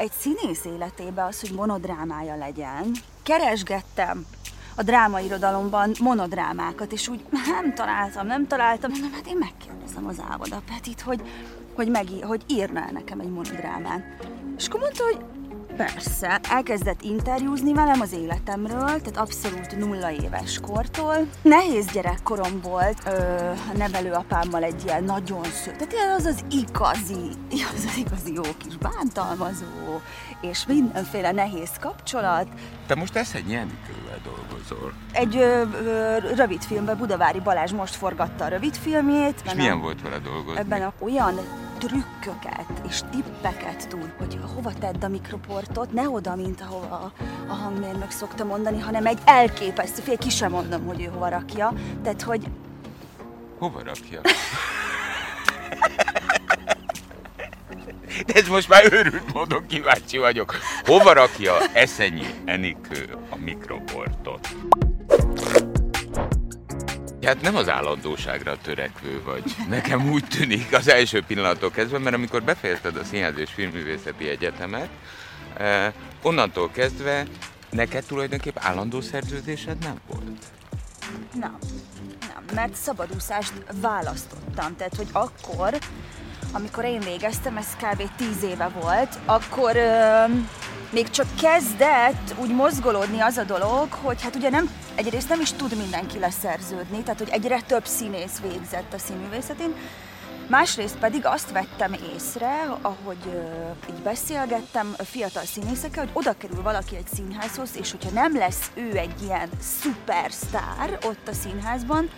egy színész életébe az, hogy monodrámája legyen. Keresgettem a drámairodalomban monodrámákat, és úgy nem találtam, nem találtam, nem, hát én megkérdezem az Ávoda Petit, hogy, hogy, meg, hogy írna -e nekem egy monodrámát. És akkor mondta, hogy Persze, elkezdett interjúzni velem az életemről, tehát abszolút nulla éves kortól. Nehéz gyerekkorom volt, ö, a nevelőapámmal egy ilyen nagyon sző, tehát ilyen az az igazi, az az igazi jó kis bántalmazó, és mindenféle nehéz kapcsolat. Te most Eszenyi Enikővel dolgozol. Egy ö, ö, rövid filmben Budavári Balázs most forgatta a rövid filmjét. És milyen volt vele dolgozni? Ebben a, olyan trükköket és tippeket tud, hogy hova tedd a mikroportot, ne oda, mint ahova a hangmérnök szokta mondani, hanem egy elképesztő, fél ki sem mondom, hogy ő hova rakja, tehát hogy... Hova rakja? De ez most már őrült módon kíváncsi vagyok. Hova rakja Eszenyi Enikő a mikroportot? Hát nem az állandóságra törekvő vagy. Nekem úgy tűnik az első pillanattól kezdve, mert amikor befejezted a Színház és Filmművészeti Egyetemet, eh, onnantól kezdve neked tulajdonképp állandó szerződésed nem volt? Nem, nem, mert szabadúszást választottam. Tehát, hogy akkor, amikor én végeztem, ez kb. 10 éve volt, akkor ö- még csak kezdett úgy mozgolódni az a dolog, hogy hát ugye nem, egyrészt nem is tud mindenki leszerződni, tehát hogy egyre több színész végzett a színművészetén, Másrészt pedig azt vettem észre, ahogy uh, így beszélgettem fiatal színészekkel, hogy oda kerül valaki egy színházhoz, és hogyha nem lesz ő egy ilyen szupersztár ott a színházban,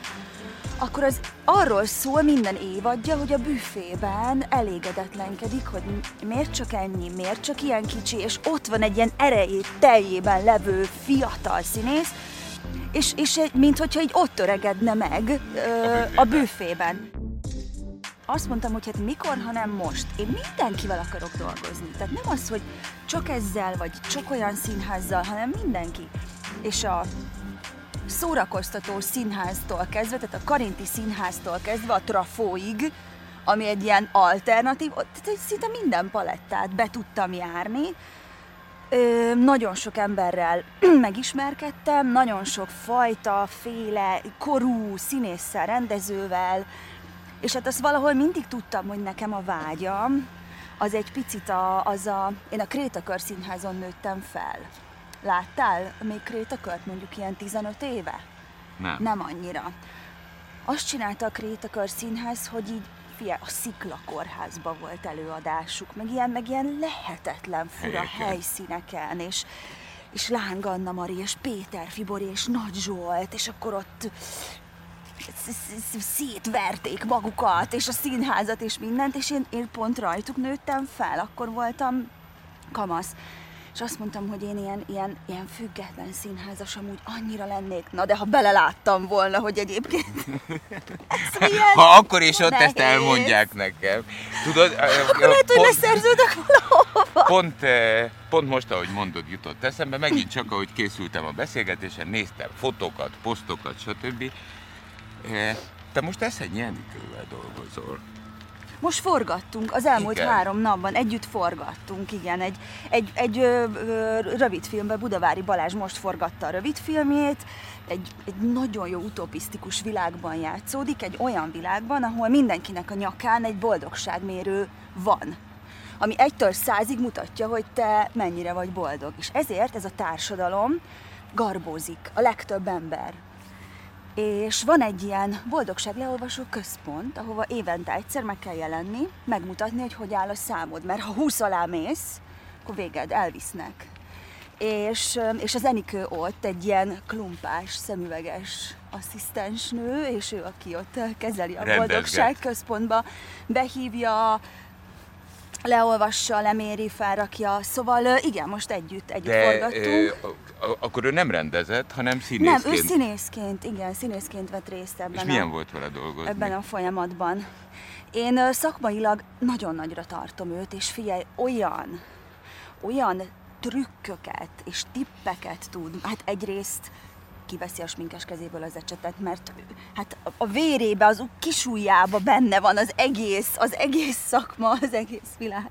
akkor az arról szól minden évadja, hogy a büfében elégedetlenkedik, hogy miért csak ennyi, miért csak ilyen kicsi, és ott van egy ilyen erejét teljében levő fiatal színész, és, és mint hogyha így ott öregedne meg ö, a büfében. Azt mondtam, hogy hát mikor, hanem most. Én mindenkivel akarok dolgozni. Tehát nem az, hogy csak ezzel, vagy csak olyan színházzal, hanem mindenki. És a szórakoztató színháztól kezdve, tehát a Karinti színháztól kezdve a Trafóig, ami egy ilyen alternatív, tehát szinte minden palettát be tudtam járni. Ö, nagyon sok emberrel megismerkedtem, nagyon sok fajta, féle, korú színésszel, rendezővel, és hát azt valahol mindig tudtam, hogy nekem a vágyam, az egy picit a, az a, én a Krétakör színházon nőttem fel. Láttál még Krétakört mondjuk ilyen 15 éve? Nem. Nem annyira. Azt csinálta a Krétakör színház, hogy így fia, a Szikla kórházba volt előadásuk, meg ilyen, meg ilyen lehetetlen fura Helyeken. helyszíneken, és, és Láng Anna Mari, és Péter Fibori, és Nagy Zsolt, és akkor ott szétverték magukat, és a színházat, és mindent, és én, én pont rajtuk nőttem fel, akkor voltam kamasz. És azt mondtam, hogy én ilyen, ilyen, ilyen független színházas amúgy annyira lennék. Na de ha beleláttam volna, hogy egyébként ez milyen Ha akkor és ott nehéz. ezt elmondják nekem. Tudod, Akkor lehet, hogy leszerződök valahova. pont, pont most, ahogy mondod, jutott eszembe, megint csak ahogy készültem a beszélgetésen, néztem fotókat, posztokat, stb. Te most Eszenyi Enikővel dolgozol. Most forgattunk, az elmúlt Igen. három napban együtt forgattunk, igen. Egy, egy, egy ö, ö, rövid filmben Budavári Balázs most forgatta a rövid filmjét, egy, egy nagyon jó utopisztikus világban játszódik, egy olyan világban, ahol mindenkinek a nyakán egy boldogságmérő van ami egytől százig mutatja, hogy te mennyire vagy boldog. És ezért ez a társadalom garbózik, a legtöbb ember. És van egy ilyen boldogság leolvasó központ, ahova évente egyszer meg kell jelenni, megmutatni, hogy hogy áll a számod. Mert ha 20 alá mész, akkor véged, elvisznek. És, és az Enikő ott egy ilyen klumpás, szemüveges asszisztensnő, és ő, aki ott kezeli a Rendezget. boldogság központba, behívja, leolvassa, leméri, felrakja. Szóval ö, igen, most együtt, együtt De forgattunk. a- akkor ő nem rendezett, hanem Nem, színészként. ő színészként, igen, színészként vett részt ebben, És a, milyen volt vele dolgozni? ebben a folyamatban. Én ö, szakmailag nagyon nagyra tartom őt, és figyelj, olyan, olyan trükköket és tippeket tud. Hát egyrészt kiveszi a sminkes kezéből az ecsetet, mert hát a- vérébe, az kisujjába benne van az egész, az egész szakma, az egész világ.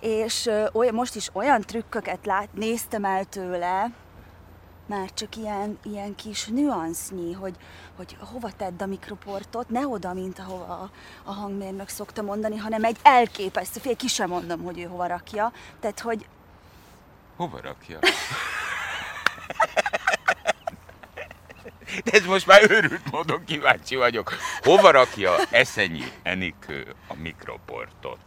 és olyan, most is olyan trükköket lát, néztem el tőle, már csak ilyen, ilyen kis nüansznyi, hogy, hogy hova tedd a mikroportot, ne oda, mint ahova a, a hangmérnök szokta mondani, hanem egy elképesztő, fél ki sem mondom, hogy ő hova rakja. Tehát, hogy... Hova rakja? De ez most már őrült módon kíváncsi vagyok. Hova rakja Eszenyi Enikő a mikroportot?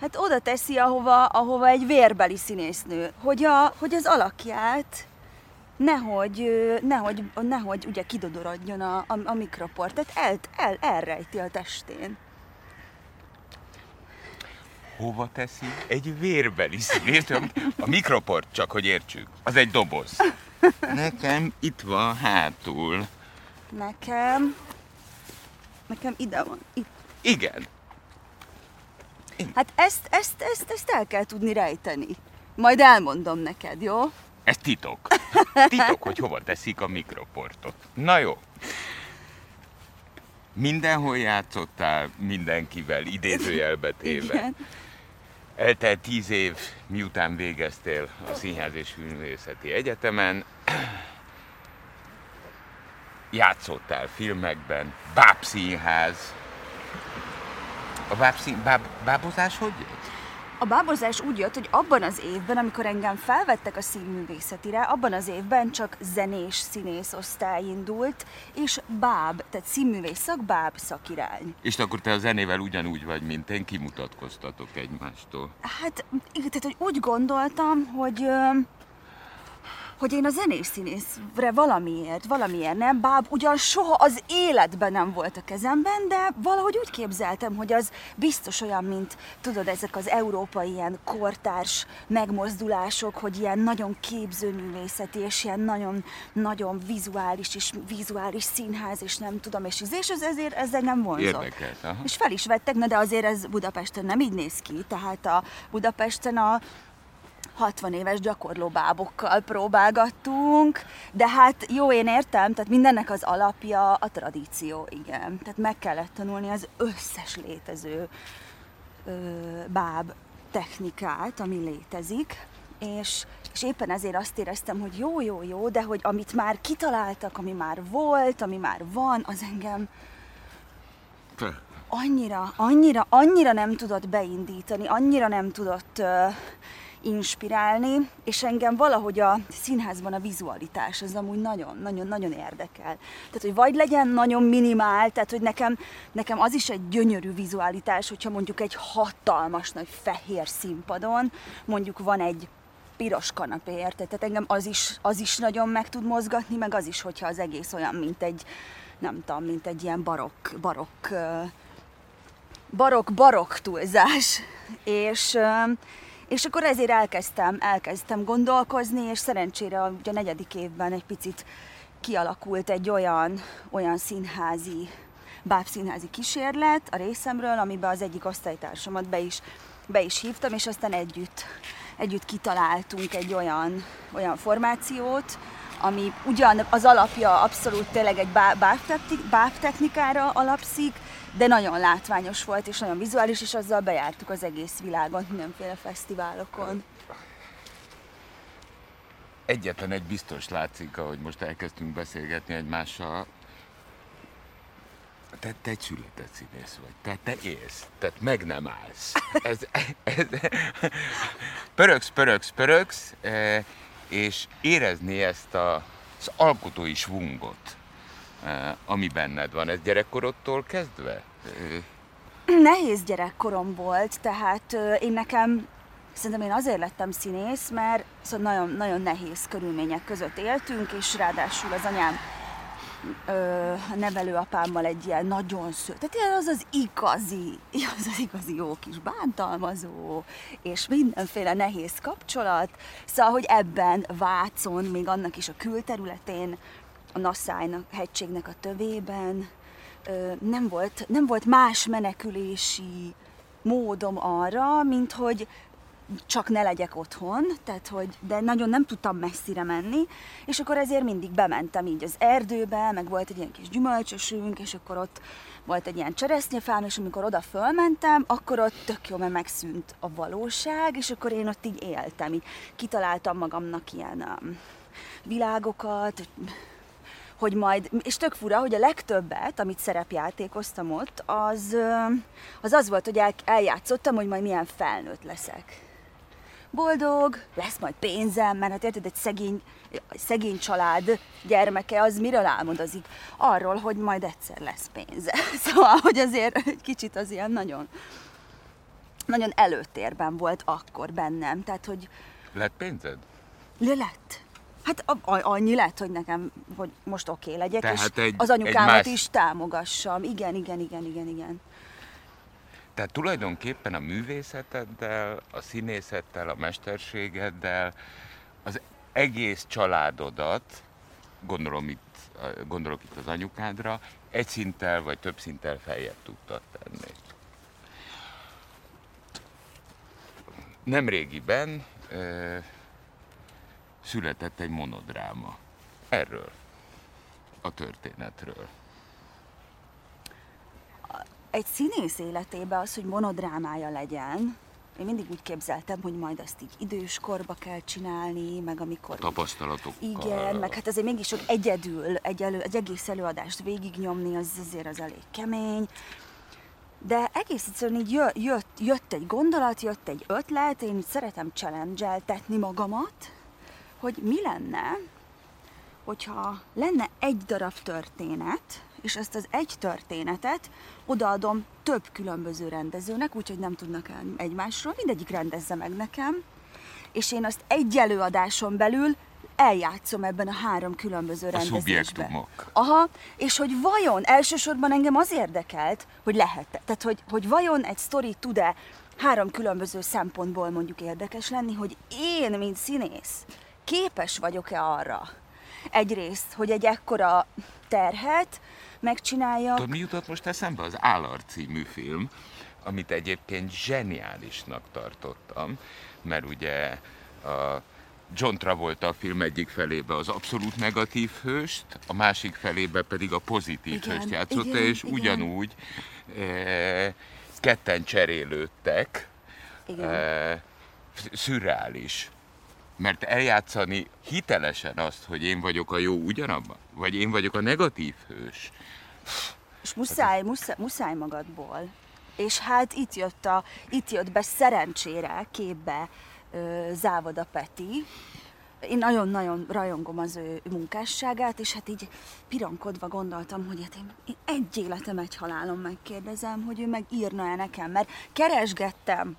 Hát oda teszi, ahova, ahova egy vérbeli színésznő, hogy, a, hogy az alakját nehogy, nehogy, nehogy ugye kidodorodjon a, a, a mikroport, tehát el, el, elrejti a testén. Hova teszi? Egy vérbeli színészt, a mikroport, csak hogy értsük, az egy doboz. Nekem itt van hátul. Nekem... Nekem ide van. Itt. Igen. Hát ezt, ezt, ezt, ezt el kell tudni rejteni. Majd elmondom neked, jó? Ez titok. Titok, hogy hova teszik a mikroportot. Na jó. Mindenhol játszottál mindenkivel, idézőjelbe téve. Igen. Eltelt tíz év, miután végeztél a Színház és Filmvészeti Egyetemen. Játszottál filmekben, Bábszínház. A bábszín, báb, bábozás hogy jött? A bábozás úgy jött, hogy abban az évben, amikor engem felvettek a színművészetire, abban az évben csak zenés színész osztály indult, és báb, tehát színművész szak, báb szakirány. És akkor te a zenével ugyanúgy vagy, mint én, kimutatkoztatok egymástól. Hát, tehát hogy úgy gondoltam, hogy hogy én a zenés színészre valamiért, valamiért nem, báb ugyan soha az életben nem volt a kezemben, de valahogy úgy képzeltem, hogy az biztos olyan, mint tudod, ezek az európai ilyen kortárs megmozdulások, hogy ilyen nagyon képzőművészeti, és ilyen nagyon, nagyon vizuális, és vizuális színház, és nem tudom, és, és ez ezért ezzel nem vonzott. Érdekelt, aha. És fel is vettek, na de azért ez Budapesten nem így néz ki, tehát a Budapesten a 60 éves gyakorló bábokkal próbálgattunk, de hát jó, én értem, tehát mindennek az alapja a tradíció, igen. Tehát meg kellett tanulni az összes létező ö, báb technikát, ami létezik, és, és éppen ezért azt éreztem, hogy jó, jó, jó, de hogy amit már kitaláltak, ami már volt, ami már van, az engem annyira, annyira, annyira nem tudott beindítani, annyira nem tudott uh, inspirálni, és engem valahogy a színházban a vizualitás az amúgy nagyon-nagyon-nagyon érdekel. Tehát, hogy vagy legyen nagyon minimál, tehát, hogy nekem, nekem az is egy gyönyörű vizualitás, hogyha mondjuk egy hatalmas nagy fehér színpadon, mondjuk van egy piros kanapé, érted? Tehát engem az is, az is nagyon meg tud mozgatni, meg az is, hogyha az egész olyan, mint egy, nem tudom, mint egy ilyen barokk, barokk, barokk, barokk túlzás. És, és akkor ezért elkezdtem, elkezdtem gondolkozni, és szerencsére a, a negyedik évben egy picit kialakult egy olyan, olyan színházi, bábszínházi kísérlet a részemről, amiben az egyik osztálytársamat be is, be is hívtam, és aztán együtt, együtt kitaláltunk egy olyan, olyan formációt, ami ugyan az alapja abszolút tényleg egy bábtechnikára alapszik, de nagyon látványos volt, és nagyon vizuális, és azzal bejártuk az egész világon, mindenféle fesztiválokon. Egyetlen egy biztos látszik, ahogy most elkezdtünk beszélgetni egymással, te, te egy született színész vagy, te, te élsz, tehát meg nem állsz. Ez, ez, pöröksz, pöröksz, pöröksz, eh, és érezni ezt a, az alkotói svungot, Eh, ami benned van. Ez gyerekkorodtól kezdve? Nehéz gyerekkorom volt, tehát én nekem Szerintem én azért lettem színész, mert szóval nagyon, nagyon nehéz körülmények között éltünk, és ráadásul az anyám ö, nevelőapámmal egy ilyen nagyon sző, tehát ilyen az az igazi, az az igazi jó kis bántalmazó, és mindenféle nehéz kapcsolat, szóval, hogy ebben Vácon, még annak is a külterületén a Nasszájnak, hegységnek a tövében, nem volt, nem volt más menekülési módom arra, mint hogy csak ne legyek otthon, tehát hogy, de nagyon nem tudtam messzire menni, és akkor ezért mindig bementem így az erdőbe, meg volt egy ilyen kis gyümölcsösünk, és akkor ott volt egy ilyen cseresznyefám, és amikor oda fölmentem, akkor ott tök jó, mert megszűnt a valóság, és akkor én ott így éltem, így kitaláltam magamnak ilyen um, világokat, hogy majd, és tök fura, hogy a legtöbbet, amit szerepjátékoztam ott, az az, az volt, hogy el, eljátszottam, hogy majd milyen felnőtt leszek. Boldog, lesz majd pénzem, mert hát érted, egy szegény, szegény család gyermeke az miről álmodozik? Arról, hogy majd egyszer lesz pénze. Szóval, hogy azért egy kicsit az ilyen nagyon, nagyon előtérben volt akkor bennem. Tehát, hogy... Lett pénzed? Le lett. Hát annyi lett, hogy nekem, hogy most oké okay legyek, Tehát és egy, az anyukámat más... is támogassam. Igen, igen, igen, igen, igen. Tehát tulajdonképpen a művészeteddel, a színészettel, a mesterségeddel, az egész családodat, gondolom itt, gondolok itt az anyukádra, egy szinttel vagy több szinttel feljebb tudtad tenni. Nemrégiben született egy monodráma. Erről a történetről. Egy színész életében az, hogy monodrámája legyen, én mindig úgy képzeltem, hogy majd azt így idős korba kell csinálni, meg amikor... A tapasztalatokkal. Igen, meg hát azért mégis sok egyedül egy, elő, egy egész előadást végignyomni, az azért az elég kemény. De egész egyszerűen így jött, jött, jött egy gondolat, jött egy ötlet, én így szeretem challenge magamat, hogy mi lenne, hogyha lenne egy darab történet, és ezt az egy történetet odaadom több különböző rendezőnek, úgyhogy nem tudnak el egymásról, mindegyik rendezze meg nekem, és én azt egy előadáson belül eljátszom ebben a három különböző rendezésben. Aha, és hogy vajon elsősorban engem az érdekelt, hogy lehet, tehát hogy, hogy vajon egy sztori tud-e három különböző szempontból mondjuk érdekes lenni, hogy én, mint színész, képes vagyok-e arra, egyrészt, hogy egy ekkora terhet megcsinálja. Tudod, mi jutott most eszembe? Az Állar című film, amit egyébként zseniálisnak tartottam, mert ugye a John Travolta a film egyik felébe az abszolút negatív hőst, a másik felébe pedig a pozitív igen, hőst játszotta, igen, és igen. ugyanúgy e, ketten cserélődtek. Igen. E, szürreális mert eljátszani hitelesen azt, hogy én vagyok a jó ugyanabban, vagy én vagyok a negatív hős. És muszáj, muszáj, muszáj magadból. És hát itt jött, a, itt jött be szerencsére képbe ö, Peti. Én nagyon-nagyon rajongom az ő munkásságát, és hát így pironkodva gondoltam, hogy hát én, én egy életem, egy halálom megkérdezem, hogy ő megírna-e nekem, mert keresgettem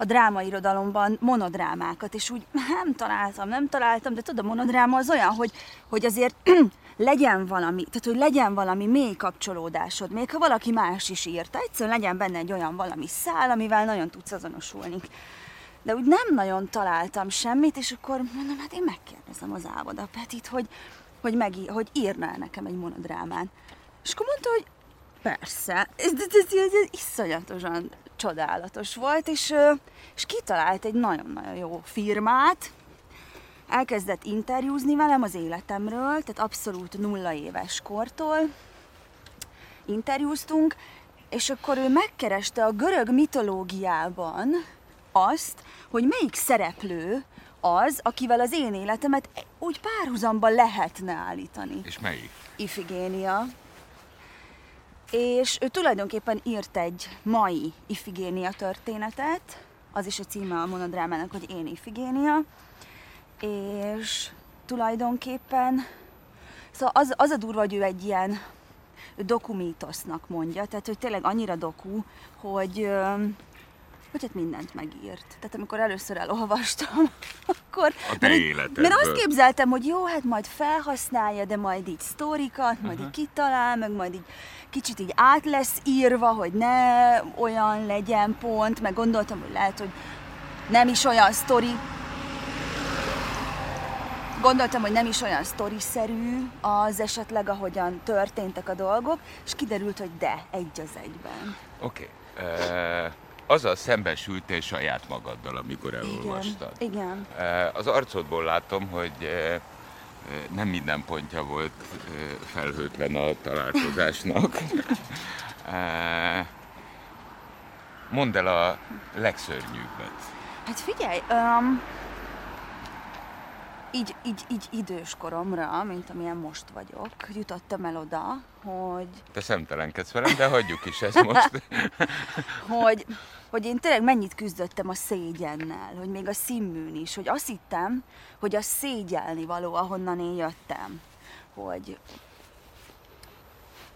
a drámairodalomban monodrámákat, és úgy nem találtam, nem találtam, de tudod, a monodráma az olyan, hogy, hogy azért legyen valami, tehát hogy legyen valami mély kapcsolódásod, még ha valaki más is írta, egyszerűen legyen benne egy olyan valami szál, amivel nagyon tudsz azonosulni. De úgy nem nagyon találtam semmit, és akkor mondom, hát én megkérdezem az Ávoda Petit, hogy, hogy, meg, hogy írna -e nekem egy monodrámán. És akkor mondta, hogy persze, ez, ez, ez, ez iszonyatosan csodálatos volt, és, és kitalált egy nagyon-nagyon jó firmát, elkezdett interjúzni velem az életemről, tehát abszolút nulla éves kortól interjúztunk, és akkor ő megkereste a görög mitológiában azt, hogy melyik szereplő az, akivel az én életemet úgy párhuzamban lehetne állítani. És melyik? Ifigénia és ő tulajdonképpen írt egy mai Ifigénia történetet, az is a címe a monodrámának, hogy Én Ifigénia, és tulajdonképpen, szóval az, az a durva, hogy ő egy ilyen dokumítosznak mondja, tehát hogy tényleg annyira doku, hogy hogy hát mindent megírt. Tehát amikor először elolvastam, akkor... A te mert, mert azt képzeltem, hogy jó, hát majd felhasználja, de majd így sztorikat, majd uh-huh. így kitalál, meg majd így kicsit így át lesz írva, hogy ne olyan legyen pont, meg gondoltam, hogy lehet, hogy nem is olyan sztori, Gondoltam, hogy nem is olyan sztoriszerű az esetleg, ahogyan történtek a dolgok, és kiderült, hogy de, egy az egyben. Oké. Okay. Uh azzal szembesültél saját magaddal, amikor elolvastad. Igen, igen. Az arcodból látom, hogy nem minden pontja volt felhőtlen a találkozásnak. Mondd el a legszörnyűbbet. Hát figyelj, um, így, így, így idős koromra, mint amilyen most vagyok, jutottam el oda, hogy, Te szemtelenkedsz velem, de hagyjuk is ezt most. hogy, hogy én tényleg mennyit küzdöttem a szégyennel, hogy még a színműn is, hogy azt hittem, hogy a szégyelni való, ahonnan én jöttem, hogy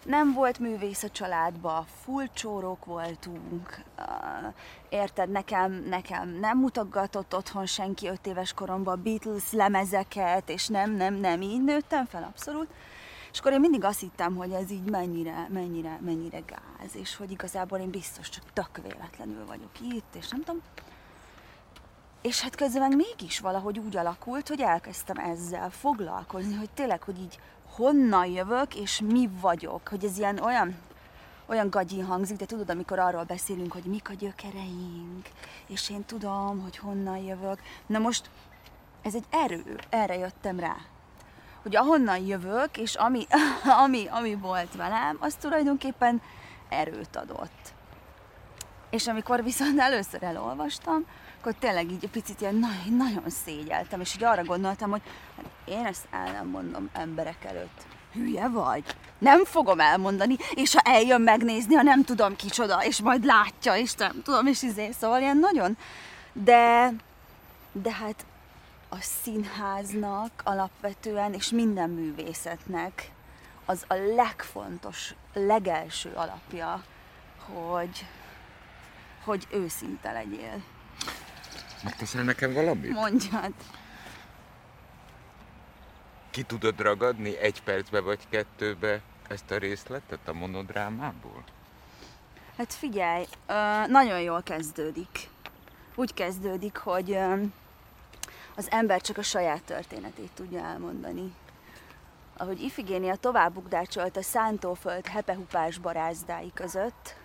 nem volt művész a családba, full csórok voltunk, uh, érted, nekem, nekem nem mutogatott otthon senki öt éves koromban Beatles lemezeket, és nem, nem, nem, így nőttem fel abszolút. És akkor én mindig azt hittem, hogy ez így mennyire, mennyire, mennyire gáz, és hogy igazából én biztos csak tök véletlenül vagyok itt, és nem tudom. És hát közben meg mégis valahogy úgy alakult, hogy elkezdtem ezzel foglalkozni, hogy tényleg, hogy így honnan jövök, és mi vagyok, hogy ez ilyen olyan, olyan gagyi hangzik, de tudod, amikor arról beszélünk, hogy mik a gyökereink, és én tudom, hogy honnan jövök. Na most ez egy erő, erre jöttem rá. Hogy ahonnan jövök, és ami, ami, ami volt velem, az tulajdonképpen erőt adott. És amikor viszont először elolvastam, akkor tényleg így picit ilyen nagyon, nagyon szégyeltem, és így arra gondoltam, hogy hát én ezt el nem mondom emberek előtt. Hülye vagy? Nem fogom elmondani, és ha eljön megnézni, ha nem tudom kicsoda, és majd látja, és nem tudom, és izé, szóval ilyen nagyon. De, de hát a színháznak alapvetően, és minden művészetnek az a legfontos, legelső alapja, hogy, hogy őszinte legyél. Megteszel nekem valamit? Mondjad. Ki tudod ragadni egy percbe vagy kettőbe ezt a részletet a monodrámából? Hát figyelj, nagyon jól kezdődik. Úgy kezdődik, hogy az ember csak a saját történetét tudja elmondani. Ahogy Ifigénia tovább ugdácsolt a szántóföld hepehupás barázdái között,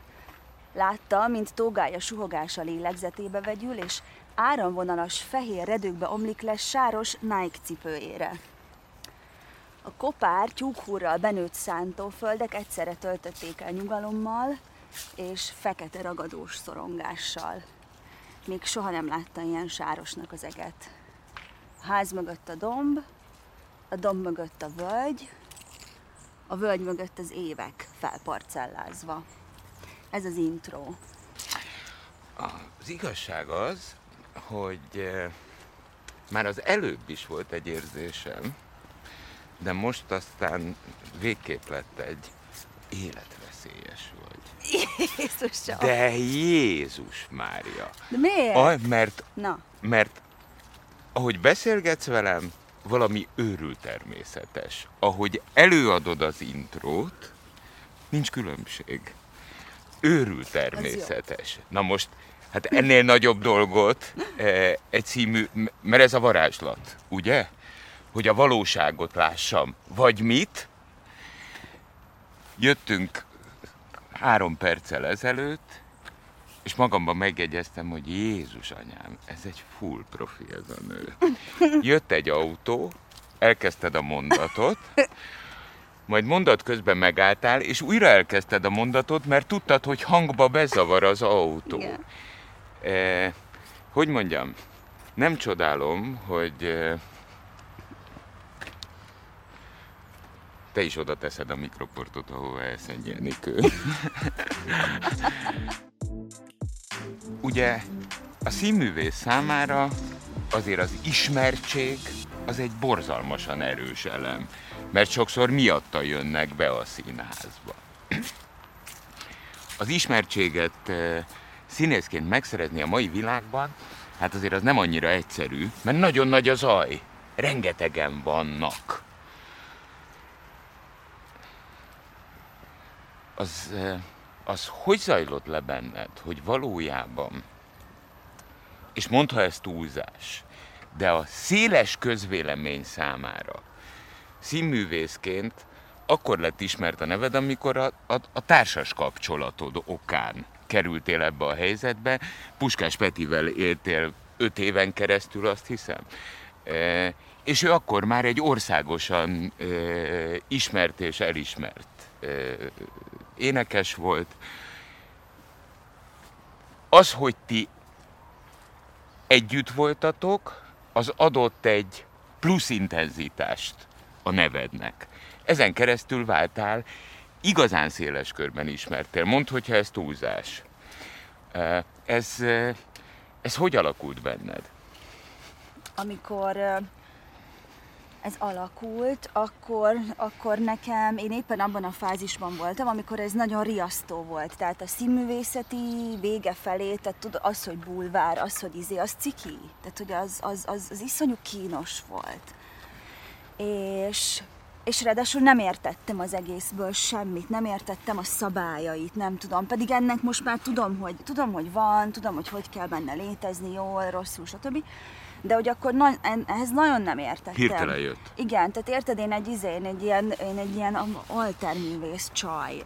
látta, mint tógája suhogása lélegzetébe vegyül, és áramvonalas fehér redőkbe omlik le sáros Nike cipőjére. A kopár, tyúkhúrral benőtt szántóföldek egyszerre töltötték el nyugalommal és fekete ragadós szorongással. Még soha nem látta ilyen sárosnak az eget. A ház mögött a domb, a domb mögött a völgy, a völgy mögött az évek felparcellázva. Ez az intro. Az igazság az, hogy eh, már az előbb is volt egy érzésem, de most aztán végképp lett egy életveszélyes vagy. Jézusom! De Jézus Mária! De miért? Ah, mert, Na, mert ahogy beszélgetsz velem, valami őrült természetes. Ahogy előadod az intrót, nincs különbség. Őrült természetes. Na most, hát ennél nagyobb dolgot eh, egy című, mert ez a varázslat, ugye? Hogy a valóságot lássam. Vagy mit? Jöttünk három perccel ezelőtt, és magamban megjegyeztem, hogy Jézus anyám, ez egy full profi ez a nő. Jött egy autó, elkezdted a mondatot, majd mondat közben megálltál, és újra elkezdted a mondatot, mert tudtad, hogy hangba bezavar az autó. Igen. Eh, hogy mondjam, nem csodálom, hogy eh, te is oda teszed a mikroportot, ahova elszentjelni kő. Ugye a színművész számára azért az ismertség az egy borzalmasan erős elem, mert sokszor miatta jönnek be a színházba. Az ismertséget színészként megszerezni a mai világban, hát azért az nem annyira egyszerű, mert nagyon nagy a zaj. Rengetegen vannak. Az, az hogy zajlott le benned, hogy valójában, és mondha ez túlzás, de a széles közvélemény számára színművészként akkor lett ismert a neved, amikor a, a, a társas kapcsolatod okán kerültél ebbe a helyzetbe. Puskás Petivel éltél öt éven keresztül, azt hiszem. E, és ő akkor már egy országosan e, ismert és elismert e, énekes volt. Az, hogy ti együtt voltatok, az adott egy plusz intenzitást a nevednek. Ezen keresztül váltál igazán széles körben ismertél. Mondd, hogyha ez túlzás. Ez, ez hogy alakult benned? Amikor ez alakult, akkor, akkor nekem, én éppen abban a fázisban voltam, amikor ez nagyon riasztó volt. Tehát a színművészeti vége felé, tehát tud, az, hogy bulvár, az, hogy izé, az ciki. Tehát, hogy az, az, az, az iszonyú kínos volt. És, és ráadásul nem értettem az egészből semmit, nem értettem a szabályait, nem tudom. Pedig ennek most már tudom, hogy, tudom, hogy van, tudom, hogy hogy kell benne létezni, jól, rosszul, stb de hogy akkor na, ehhez nagyon nem értettem. Hirtelen jött. Igen, tehát érted, én egy, izé, én egy ilyen, én egy ilyen alterművész csaj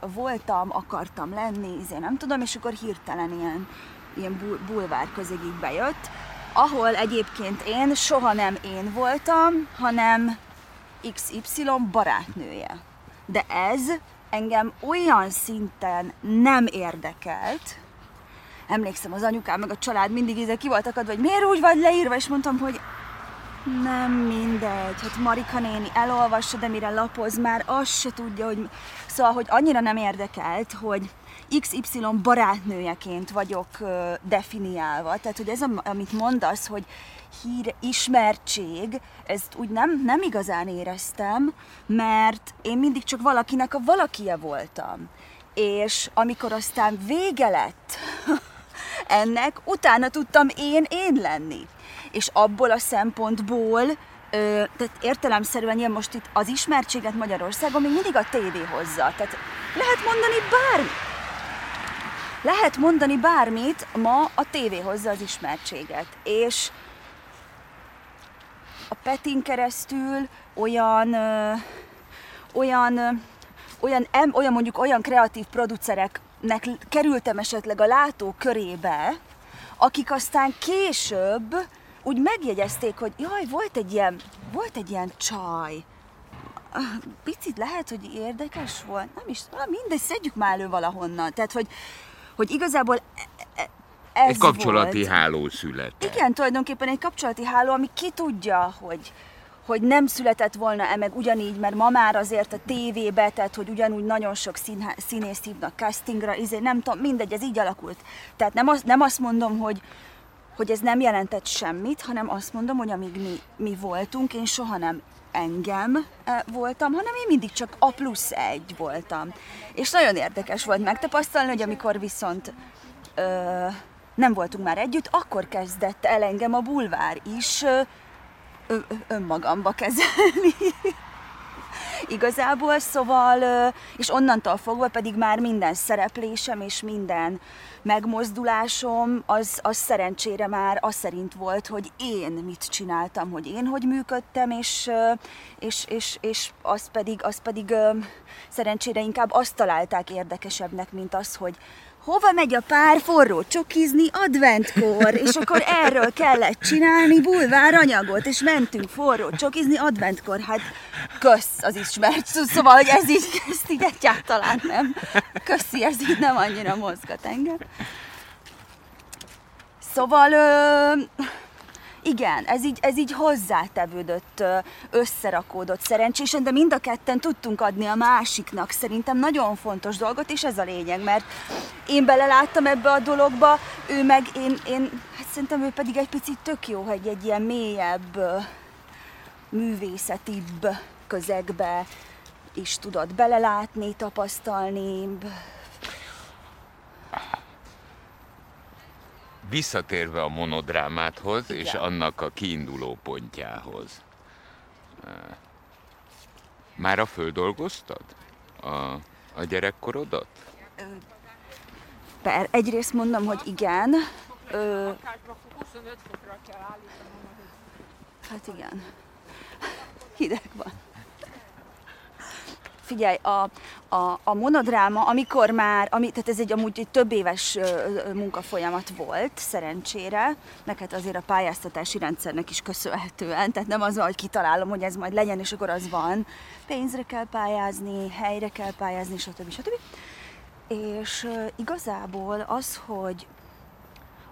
voltam, akartam lenni, izé, nem tudom, és akkor hirtelen ilyen, ilyen bulvár közegig bejött, ahol egyébként én soha nem én voltam, hanem XY barátnője. De ez engem olyan szinten nem érdekelt, emlékszem, az anyukám meg a család mindig íze ki volt akadva, hogy miért úgy vagy leírva, és mondtam, hogy nem mindegy, hát Marika néni elolvassa, de mire lapoz, már azt se tudja, hogy... Szóval, hogy annyira nem érdekelt, hogy XY barátnőjeként vagyok uh, definiálva. Tehát, hogy ez, amit mondasz, hogy hír, ismertség, ezt úgy nem, nem igazán éreztem, mert én mindig csak valakinek a valakije voltam. És amikor aztán vége lett ennek, utána tudtam én én lenni. És abból a szempontból, ö, tehát értelemszerűen ilyen most itt az ismertséget Magyarországon még mindig a tévé hozza. Tehát lehet mondani bármit. Lehet mondani bármit, ma a tévé hozza az ismertséget. És a Petin keresztül olyan, ö, olyan, ö, olyan, em, olyan mondjuk olyan kreatív producerek nek kerültem esetleg a látó körébe, akik aztán később úgy megjegyezték, hogy jaj, volt egy ilyen, volt egy ilyen csaj, picit lehet, hogy érdekes volt, nem is, na mindegy, szedjük már elő valahonnan. Tehát, hogy, hogy igazából e, e, ez Egy kapcsolati volt. háló született. Igen, tulajdonképpen egy kapcsolati háló, ami ki tudja, hogy, hogy nem született volna-e meg ugyanígy, mert ma már azért a tévébe, tehát hogy ugyanúgy nagyon sok színhá, színész hívnak castingra, izé, nem tudom, mindegy, ez így alakult. Tehát nem, az, nem azt mondom, hogy, hogy ez nem jelentett semmit, hanem azt mondom, hogy amíg mi, mi voltunk, én soha nem engem eh, voltam, hanem én mindig csak a plusz egy voltam. És nagyon érdekes volt megtapasztalni, hogy amikor viszont ö, nem voltunk már együtt, akkor kezdett el engem a bulvár is ö, önmagamba kezelni. Igazából, szóval, és onnantól fogva pedig már minden szereplésem és minden megmozdulásom, az, az szerencsére már az szerint volt, hogy én mit csináltam, hogy én hogy működtem, és, és, és, és az pedig, az pedig szerencsére inkább azt találták érdekesebbnek, mint az, hogy hova megy a pár forró csokizni? Adventkor, és akkor erről kellett csinálni bulvár anyagot, és mentünk forró csokizni adventkor, hát kösz az ismert, szóval, hogy ez így, ezt így egyáltalán nem, köszi, ez így nem annyira mozgat engem. Szóval, ö, igen, ez így, ez így hozzátevődött, összerakódott szerencsésen, de mind a ketten tudtunk adni a másiknak szerintem nagyon fontos dolgot, és ez a lényeg, mert én beleláttam ebbe a dologba, ő meg, én, én hát szerintem ő pedig egy picit tök jó, hogy egy ilyen mélyebb, művészetibb közegbe is tudod belelátni, tapasztalni, Visszatérve a monodrámáthoz Igen. és annak a kiinduló pontjához. Már a földolgoztad a, a gyerekkorodat? Per, egyrészt mondom, hogy igen. Ö, hát igen. Hideg van. Figyelj, a, a, a monodráma, amikor már, ami, tehát ez egy amúgy egy több éves munkafolyamat volt, szerencsére, meg hát azért a pályáztatási rendszernek is köszönhetően, tehát nem az van, hogy kitalálom, hogy ez majd legyen, és akkor az van. Pénzre kell pályázni, helyre kell pályázni, stb. stb. És igazából az, hogy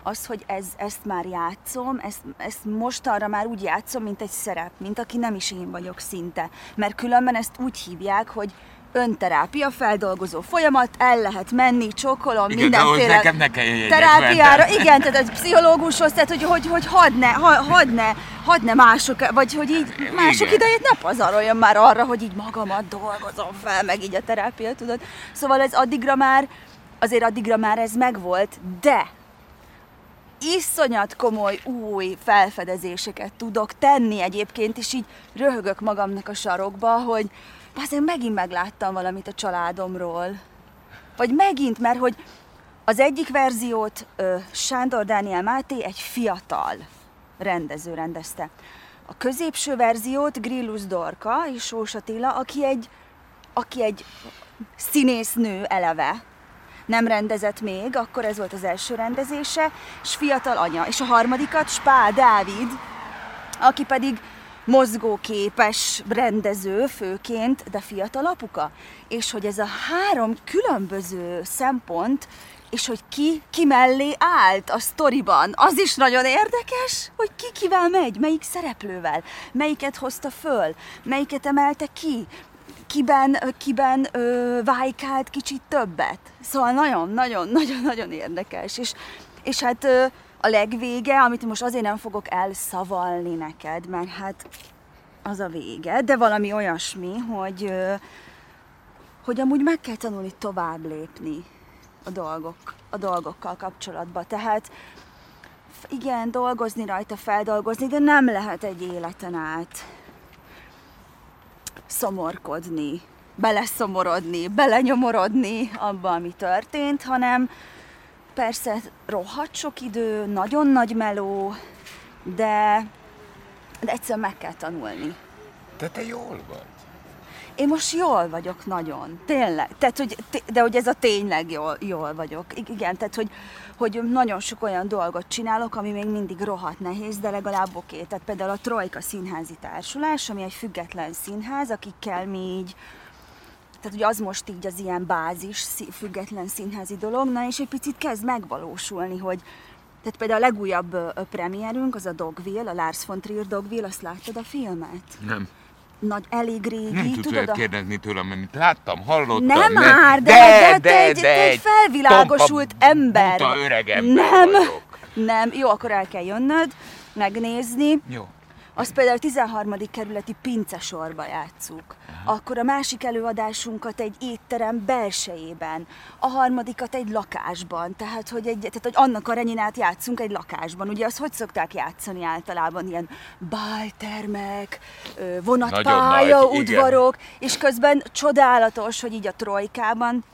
az, hogy ez, ezt már játszom, ezt, ezt mostanra már úgy játszom, mint egy szerep, mint aki nem is én vagyok szinte. Mert különben ezt úgy hívják, hogy önterápia feldolgozó folyamat, el lehet menni, csokolom, Igen, mindenféle nekem ne kelljen terápiára. Igen, tehát egy pszichológushoz, tehát hogy, hogy, hogy hadd ne, hadd ne, hadd ne mások, vagy hogy így mások Igen. idejét ne pazaroljon már arra, hogy így magamat dolgozom fel, meg így a terápia, tudod. Szóval ez addigra már, azért addigra már ez megvolt, de iszonyat komoly új felfedezéseket tudok tenni egyébként, és így röhögök magamnak a sarokba, hogy azért megint megláttam valamit a családomról. Vagy megint, mert hogy az egyik verziót ö, Sándor Dániel Máté egy fiatal rendező rendezte. A középső verziót Grillus Dorka és Sós Attila, aki egy, aki egy színésznő eleve, nem rendezett még, akkor ez volt az első rendezése, és fiatal anya. És a harmadikat Spá Dávid, aki pedig mozgóképes rendező főként, de fiatal apuka. És hogy ez a három különböző szempont, és hogy ki, ki mellé állt a sztoriban. Az is nagyon érdekes, hogy ki kivel megy, melyik szereplővel, melyiket hozta föl, melyiket emelte ki, kiben, kiben ö, vájkált kicsit többet. Szóval nagyon-nagyon-nagyon-nagyon érdekes. És, és hát ö, a legvége, amit most azért nem fogok elszavalni neked, mert hát az a vége, de valami olyasmi, hogy, ö, hogy amúgy meg kell tanulni tovább lépni a, dolgok, a dolgokkal kapcsolatban. Tehát igen, dolgozni rajta, feldolgozni, de nem lehet egy életen át szomorkodni, beleszomorodni, belenyomorodni abba, ami történt, hanem persze rohadt sok idő, nagyon nagy meló, de, de egyszerűen meg kell tanulni. De te jól vagy. Én most jól vagyok nagyon, tényleg. Tehát, hogy, de hogy ez a tényleg jól, jól vagyok. Igen, tehát, hogy, hogy nagyon sok olyan dolgot csinálok, ami még mindig rohadt nehéz, de legalább oké. Tehát például a Trojka Színházi Társulás, ami egy független színház, akikkel mi így tehát ugye az most így az ilyen bázis, független színházi dolog, na és egy picit kezd megvalósulni, hogy tehát például a legújabb premierünk, az a Dogville, a Lars von Trier Dogville, azt láttad a filmet? Nem nagy, elég régi. Nem tudod a... kérdezni tőlem, amit láttam, hallottam. Nem már, de, de, de, de, te egy, de egy felvilágosult ember. öreg ember nem, vagyok. nem, jó, akkor el kell jönnöd, megnézni. Jó. Azt például a 13. kerületi pincesorba játszuk. Akkor a másik előadásunkat egy étterem belsejében, a harmadikat egy lakásban, tehát hogy, egy, tehát, hogy annak a renyinát játszunk egy lakásban. Ugye azt hogy szokták játszani általában? Ilyen báltermek, vonatpálya, udvarok, igen. és közben csodálatos, hogy így a trojkában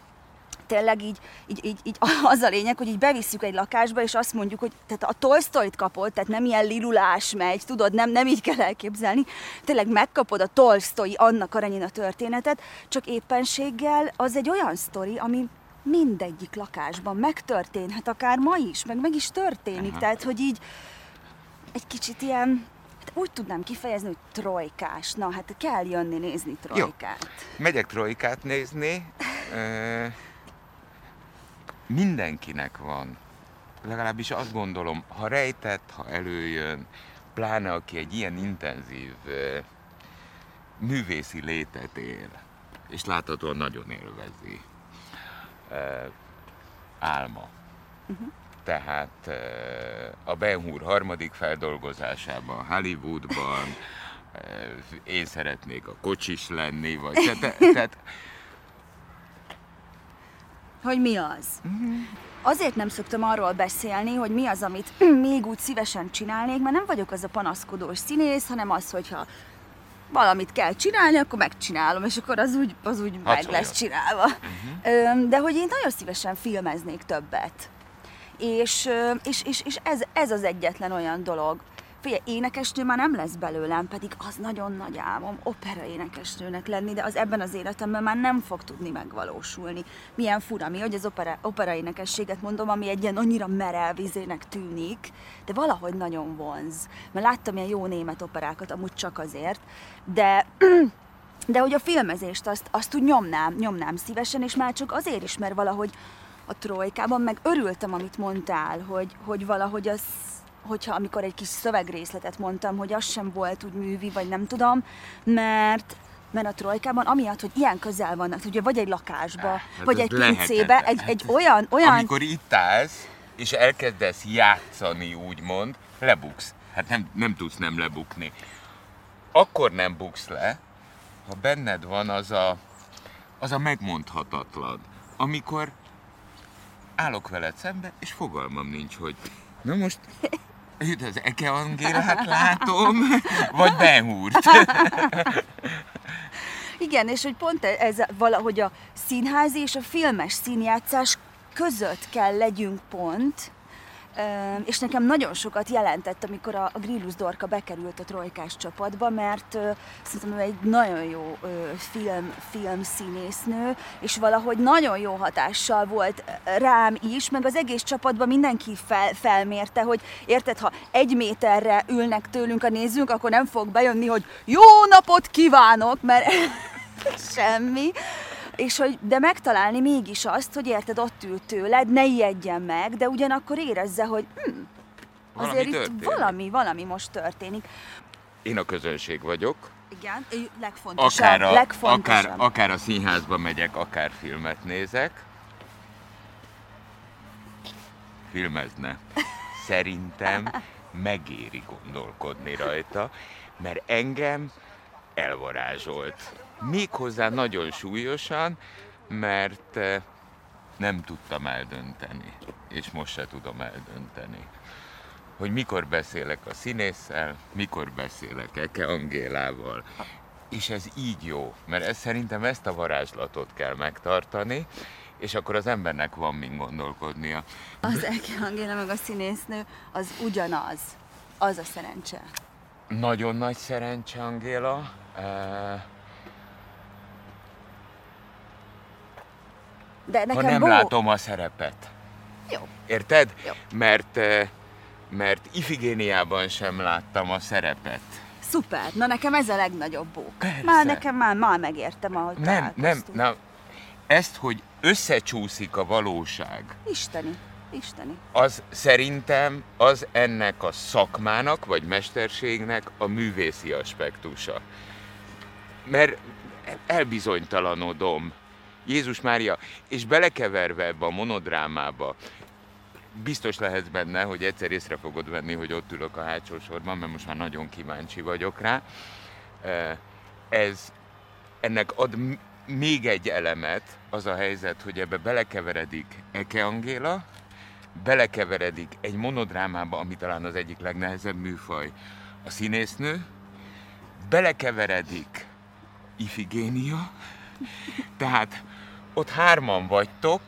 tényleg így, így, így, így az a lényeg, hogy így bevisszük egy lakásba, és azt mondjuk, hogy tehát a Tolstoyt kapod, tehát nem ilyen lilulás megy, tudod, nem, nem így kell elképzelni, tényleg megkapod a Tolstoy Anna Karenina történetet, csak éppenséggel az egy olyan sztori, ami mindegyik lakásban megtörténhet, akár ma is, meg meg is történik, Aha. tehát hogy így egy kicsit ilyen, hát úgy tudnám kifejezni, hogy trojkás. Na, hát kell jönni nézni trojkát. Jó. Megyek trojkát nézni mindenkinek van. Legalábbis azt gondolom, ha rejtett, ha előjön, pláne aki egy ilyen intenzív művészi létet él, és láthatóan nagyon élvezi, álma. Uh-huh. Tehát a Ben Hur harmadik feldolgozásában, Hollywoodban, én szeretnék a kocsis lenni, vagy tehát, tehát hogy mi az. Uh-huh. Azért nem szoktam arról beszélni, hogy mi az, amit még úgy szívesen csinálnék, mert nem vagyok az a panaszkodós színész, hanem az, hogyha valamit kell csinálni, akkor megcsinálom, és akkor az úgy, az úgy hát meg lesz csinálva. Uh-huh. De hogy én nagyon szívesen filmeznék többet. És, és, és, és ez, ez az egyetlen olyan dolog, Figyelj, énekesnő már nem lesz belőlem, pedig az nagyon nagy álmom, opera énekesnőnek lenni, de az ebben az életemben már nem fog tudni megvalósulni. Milyen fura mi, hogy az opera, opera énekességet mondom, ami egy ilyen annyira merelvizének tűnik, de valahogy nagyon vonz. Mert láttam ilyen jó német operákat, amúgy csak azért, de de hogy a filmezést azt, azt úgy nyomnám, nyomnám szívesen, és már csak azért is, mert valahogy a trojkában meg örültem, amit mondtál, hogy, hogy valahogy az, hogyha amikor egy kis szövegrészletet mondtam, hogy az sem volt úgy művi, vagy nem tudom, mert mert a trojkában, amiatt, hogy ilyen közel vannak, ugye vagy egy lakásba, hát vagy egy pincébe, egy, egy olyan, olyan... Amikor itt állsz, és elkezdesz játszani, úgymond, lebuksz. Hát nem, nem tudsz nem lebukni. Akkor nem buksz le, ha benned van az a, az a megmondhatatlan, amikor állok veled szembe, és fogalmam nincs, hogy na most Jut az Eke Angélát látom, vagy Benhúrt. Igen, és hogy pont ez valahogy a színházi és a filmes színjátszás között kell legyünk pont, és nekem nagyon sokat jelentett, amikor a, Grillus Dorka bekerült a trojkás csapatba, mert szerintem ő egy nagyon jó film, film színésznő, és valahogy nagyon jó hatással volt rám is, meg az egész csapatban mindenki fel, felmérte, hogy érted, ha egy méterre ülnek tőlünk a nézőnk, akkor nem fog bejönni, hogy jó napot kívánok, mert semmi és hogy, de megtalálni mégis azt, hogy érted, ott ül tőled, ne ijedjen meg, de ugyanakkor érezze, hogy hm, azért valami itt történik. valami, valami most történik. Én a közönség vagyok. Igen, legfontosabb. Akár a, legfontosabb. Akár, akár a színházba megyek, akár filmet nézek. Filmezne. Szerintem megéri gondolkodni rajta, mert engem elvarázsolt méghozzá nagyon súlyosan, mert eh, nem tudtam eldönteni, és most se tudom eldönteni, hogy mikor beszélek a színésszel, mikor beszélek Eke Angélával. És ez így jó, mert ez szerintem ezt a varázslatot kell megtartani, és akkor az embernek van mind gondolkodnia. Az Eke Angéla meg a színésznő, az ugyanaz. Az a szerencse. Nagyon nagy szerencse, Angéla. De nekem ha nem bó... látom a szerepet. Jó. Érted? Jó. Mert, eh, mert Ifigéniában sem láttam a szerepet. Szuper, na nekem ez a legnagyobb bók. Persze. Már nekem már, már megértem, ahogy Nem, nem, na, ezt, hogy összecsúszik a valóság. Isteni, isteni. Az szerintem az ennek a szakmának, vagy mesterségnek a művészi aspektusa. Mert elbizonytalanodom Jézus Mária, és belekeverve ebbe a monodrámába, biztos lehetsz benne, hogy egyszer észre fogod venni, hogy ott ülök a hátsó sorban, mert most már nagyon kíváncsi vagyok rá. Ez ennek ad még egy elemet, az a helyzet, hogy ebbe belekeveredik Eke Angéla, belekeveredik egy monodrámába, ami talán az egyik legnehezebb műfaj, a színésznő, belekeveredik Ifigénia, tehát ott hárman vagytok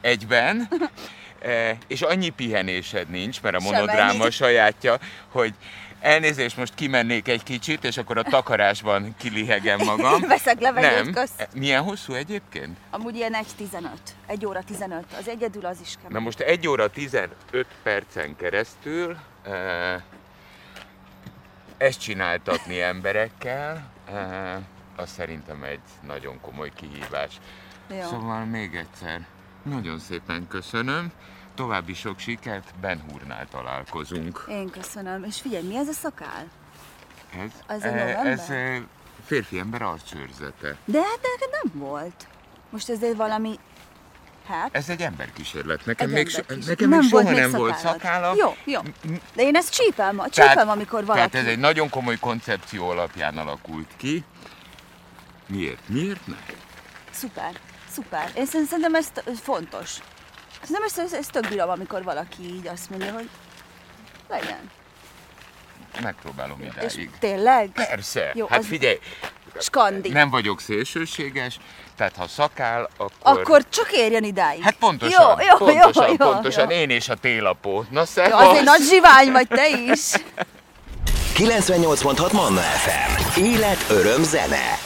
egyben, e, és annyi pihenésed nincs, mert a monodráma sajátja, hogy elnézést, most kimennék egy kicsit, és akkor a takarásban kilihegem magam. Veszek levegőt, Nem. Kösz. E, milyen hosszú egyébként? Amúgy ilyen 1.15. 1 óra 15. Az egyedül az is kemény. Na most 1 óra 15 percen keresztül e, ezt csináltatni emberekkel, e, az szerintem egy nagyon komoly kihívás. Jó. Szóval még egyszer, nagyon szépen köszönöm. További sok sikert, Ben Hurnál találkozunk. Én köszönöm. És figyelj, mi ez a szakál? Ez? Ez a e, Ez e, férfi ember arcőrzete. De hát neked nem volt. Most ez egy valami Hát? Ez egy emberkísérlet. Nekem, egy még, emberkísérlet. so, nekem nem még soha volt nem volt szakállam. Jó, jó. De én ezt csípem, csípem tehát, amikor valaki... Tehát ez egy nagyon komoly koncepció alapján alakult ki. Miért? Miért nem? Szuper szuper. Én szerintem ez fontos. Szerintem ez, ez, ez tök bírom, amikor valaki így azt mondja, hogy legyen. Megpróbálom idáig. És tényleg? Persze. Jó, hát figyelj, Skandi. Nem vagyok szélsőséges, tehát ha szakál, akkor... Akkor csak érjen idáig. Hát pontosan, jó, jó, pontosan, jó, pontosan. Jó. Én és a télapó. Na szevasz. Jó, azért nagy zsivány vagy te is. 98.6 Manna FM. Élet, öröm, zene.